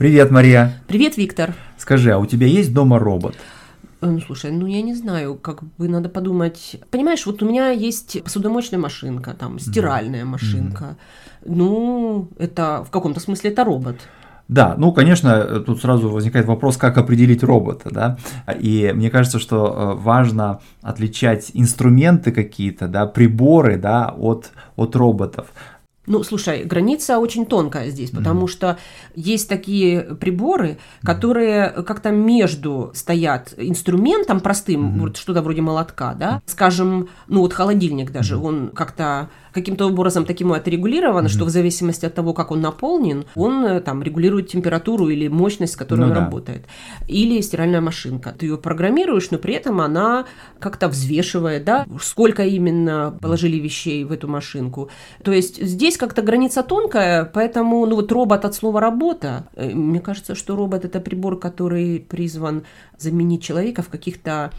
Привет, Мария. Привет, Виктор. Скажи, а у тебя есть дома робот? Э, ну, слушай, ну я не знаю, как бы надо подумать. Понимаешь, вот у меня есть посудомоечная машинка, там, стиральная машинка. Mm-hmm. Ну, это в каком-то смысле это робот. Да, ну, конечно, тут сразу возникает вопрос, как определить робота, да, и мне кажется, что э, важно отличать инструменты какие-то, да, приборы, да, от, от роботов. Ну, слушай, граница очень тонкая здесь, потому mm-hmm. что есть такие приборы, которые как-то между стоят инструментом простым, mm-hmm. вот что-то вроде молотка, да, скажем, ну вот холодильник даже, mm-hmm. он как-то каким-то образом таким отрегулировано, mm-hmm. что в зависимости от того, как он наполнен, он э, там регулирует температуру или мощность, с которой ну, он да. работает. Или стиральная машинка. Ты ее программируешь, но при этом она как-то взвешивает, да, сколько именно положили вещей в эту машинку. То есть здесь как-то граница тонкая, поэтому, ну вот робот от слова работа, э, мне кажется, что робот это прибор, который призван заменить человека в каких-то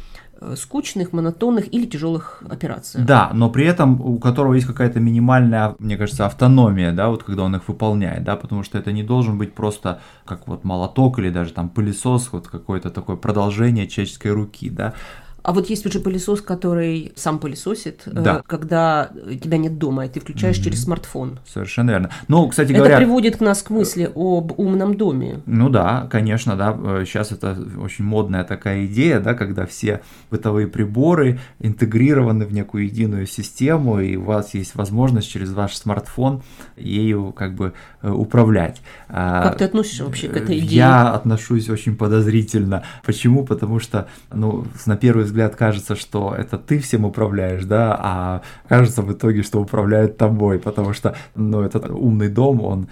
скучных, монотонных или тяжелых операциях. Да, но при этом у которого есть какая-то минимальная, мне кажется, автономия, да, вот когда он их выполняет, да, потому что это не должен быть просто как вот молоток или даже там пылесос, вот какое-то такое продолжение человеческой руки, да, а вот есть уже пылесос, который сам пылесосит, э, да. когда тебя нет дома, и ты включаешь mm-hmm. через смартфон. Совершенно верно. Ну, кстати говоря... Это приводит к нас к мысли об умном доме. Ну да, конечно, да. Сейчас это очень модная такая идея, да, когда все бытовые приборы интегрированы в некую единую систему, и у вас есть возможность через ваш смартфон ею как бы э, управлять. А, как ты относишься вообще к этой идее? Я отношусь очень подозрительно. Почему? Потому что, ну, на первый взгляд кажется, что это ты всем управляешь, да, а кажется в итоге, что управляет тобой, потому что, ну, этот умный дом, он,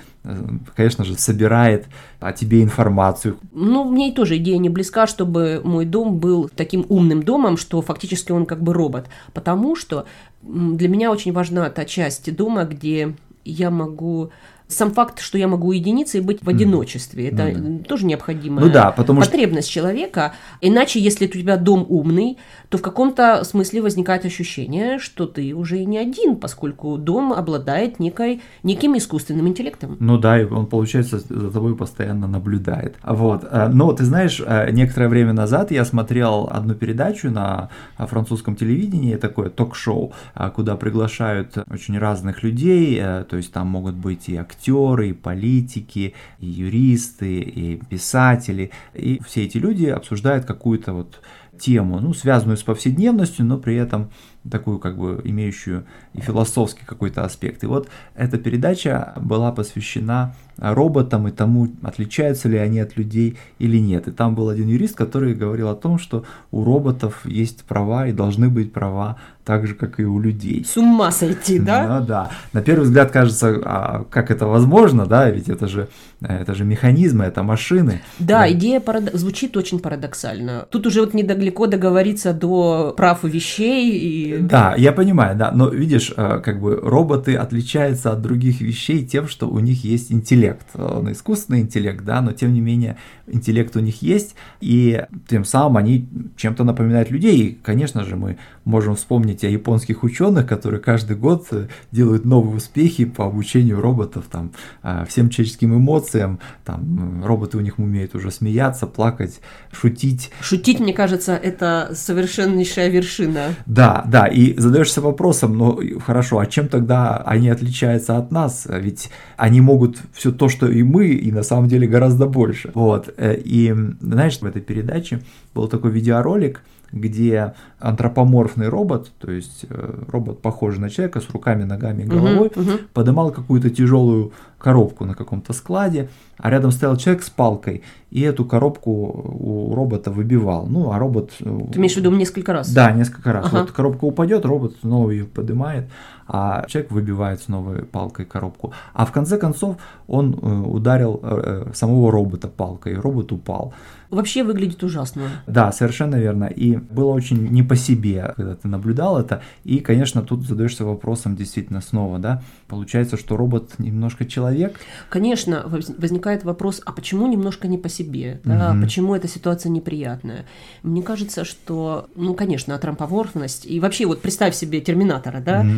конечно же, собирает о тебе информацию. Ну, мне тоже идея не близка, чтобы мой дом был таким умным домом, что фактически он как бы робот, потому что для меня очень важна та часть дома, где я могу сам факт, что я могу уединиться и быть в одиночестве, это mm. тоже необходимая ну да, потому потребность что... человека. Иначе, если у тебя дом умный, то в каком-то смысле возникает ощущение, что ты уже не один, поскольку дом обладает некой, неким искусственным интеллектом. Ну да, и он, получается, за тобой постоянно наблюдает. Вот. Э, но ты знаешь, э, некоторое время назад я смотрел одну передачу на французском телевидении, такое ток-шоу, э, куда приглашают очень разных людей, то есть там могут быть и актеры, актеры, и политики, и юристы, и писатели. И все эти люди обсуждают какую-то вот тему, ну, связанную с повседневностью, но при этом такую как бы имеющую и философский какой-то аспект. И вот эта передача была посвящена роботам и тому, отличаются ли они от людей или нет. И там был один юрист, который говорил о том, что у роботов есть права и должны быть права так же, как и у людей. С ума сойти, да? Ну да. На первый взгляд кажется, а как это возможно, да, ведь это же, это же механизмы, это машины. Да, да. идея парад... звучит очень парадоксально. Тут уже вот недалеко договориться до прав вещей. И... Да, я понимаю, да, но видишь, э, как бы роботы отличаются от других вещей тем, что у них есть интеллект. Он искусственный интеллект, да, но тем не менее интеллект у них есть, и тем самым они чем-то напоминают людей. И, конечно же, мы можем вспомнить о японских ученых, которые каждый год э, делают новые успехи по обучению роботов, там, всем человеческим эмоциям, там, роботы у них умеют уже смеяться, плакать, шутить. Шутить, мне кажется, это совершеннейшая вершина. Да, да, и задаешься вопросом, ну, хорошо, а чем тогда они отличаются от нас? Ведь они могут все то, что и мы, и на самом деле гораздо больше. Вот, э, и знаешь, в этой передаче был такой видеоролик, где антропоморфный робот, то есть э, робот похожий на человека с руками, ногами и головой, uh-huh, uh-huh. подымал какую-то тяжелую коробку на каком-то складе, а рядом стоял человек с палкой, и эту коробку у робота выбивал. Ну, а робот... Э, Ты имеешь в виду несколько раз? Да, несколько раз. Ага. Вот коробка упадет, робот снова ее поднимает, а человек выбивает снова палкой коробку. А в конце концов он э, ударил самого робота палкой, и робот упал. Вообще выглядит ужасно. Да, совершенно верно. И было очень не по себе, когда ты наблюдал это. И, конечно, тут задаешься вопросом действительно снова, да, получается, что робот немножко человек. Конечно, возникает вопрос, а почему немножко не по себе? Да? Угу. Почему эта ситуация неприятная? Мне кажется, что, ну, конечно, антропоморфность, и вообще вот представь себе терминатора, да, угу.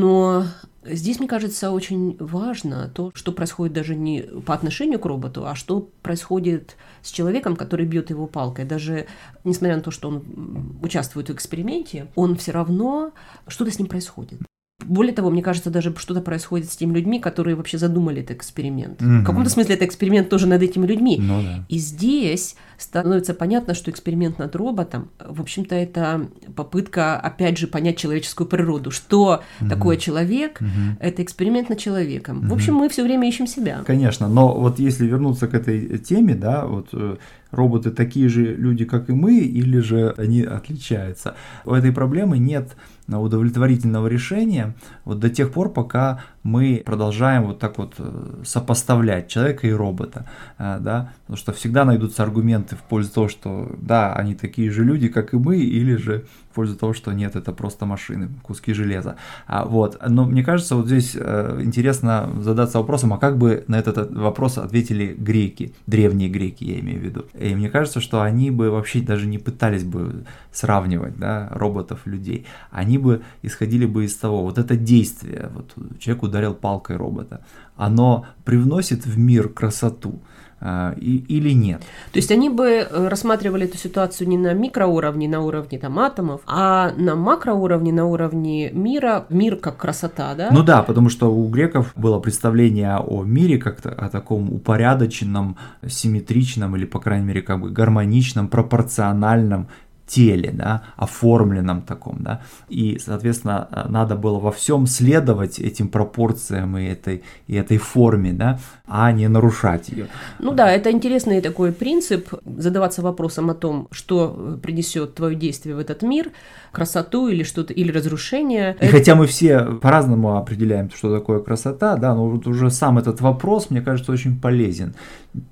Но Здесь, мне кажется, очень важно то, что происходит даже не по отношению к роботу, а что происходит с человеком, который бьет его палкой. Даже несмотря на то, что он участвует в эксперименте, он все равно что-то с ним происходит. Более того, мне кажется, даже что-то происходит с теми людьми, которые вообще задумали этот эксперимент. Угу. В каком-то смысле это эксперимент тоже над этими людьми. Ну, да. И здесь становится понятно, что эксперимент над роботом, в общем-то, это попытка, опять же, понять человеческую природу. Что угу. такое человек? Угу. Это эксперимент над человеком. Угу. В общем, мы все время ищем себя. Конечно, но вот если вернуться к этой теме, да, вот э, роботы такие же люди, как и мы, или же они отличаются. У этой проблемы нет удовлетворительного решения вот до тех пор, пока мы продолжаем вот так вот э, сопоставлять человека и робота, э, да, потому что всегда найдутся аргументы в пользу того, что да, они такие же люди, как и мы, или же в пользу того, что нет, это просто машины, куски железа. А, вот. Но мне кажется, вот здесь э, интересно задаться вопросом, а как бы на этот вопрос ответили греки, древние греки, я имею в виду. И мне кажется, что они бы вообще даже не пытались бы сравнивать да, роботов людей. Они бы исходили бы из того, вот это действие, вот человек ударил палкой робота, оно привносит в мир красоту, а, и, или нет. То есть они бы э, рассматривали эту ситуацию не на микроуровне, на уровне там атомов, а на макроуровне, на уровне мира, мир как красота, да? Ну да, потому что у греков было представление о мире как-то о таком упорядоченном, симметричном или, по крайней мере, как бы гармоничном, пропорциональном теле, да, оформленном таком, да, и, соответственно, надо было во всем следовать этим пропорциям и этой, и этой форме, да, а не нарушать ее. Ну да, это интересный такой принцип, задаваться вопросом о том, что принесет твое действие в этот мир, красоту или что-то, или разрушение. И это... хотя мы все по-разному определяем, что такое красота, да, но вот уже сам этот вопрос, мне кажется, очень полезен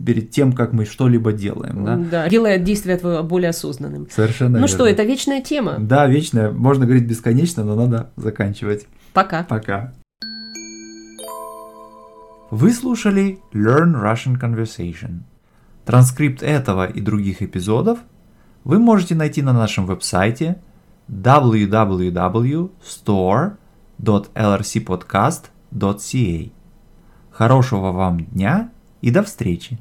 перед тем, как мы что-либо делаем, да. Да, делает действие твое более осознанным. Совершенно Ну верно. что, это вечная тема. Да, вечная. Можно говорить бесконечно, но надо заканчивать. Пока. Пока. Вы слушали Learn Russian Conversation. Транскрипт этого и других эпизодов вы можете найти на нашем веб-сайте www.store.lrcpodcast.ca. Хорошего вам дня и до встречи!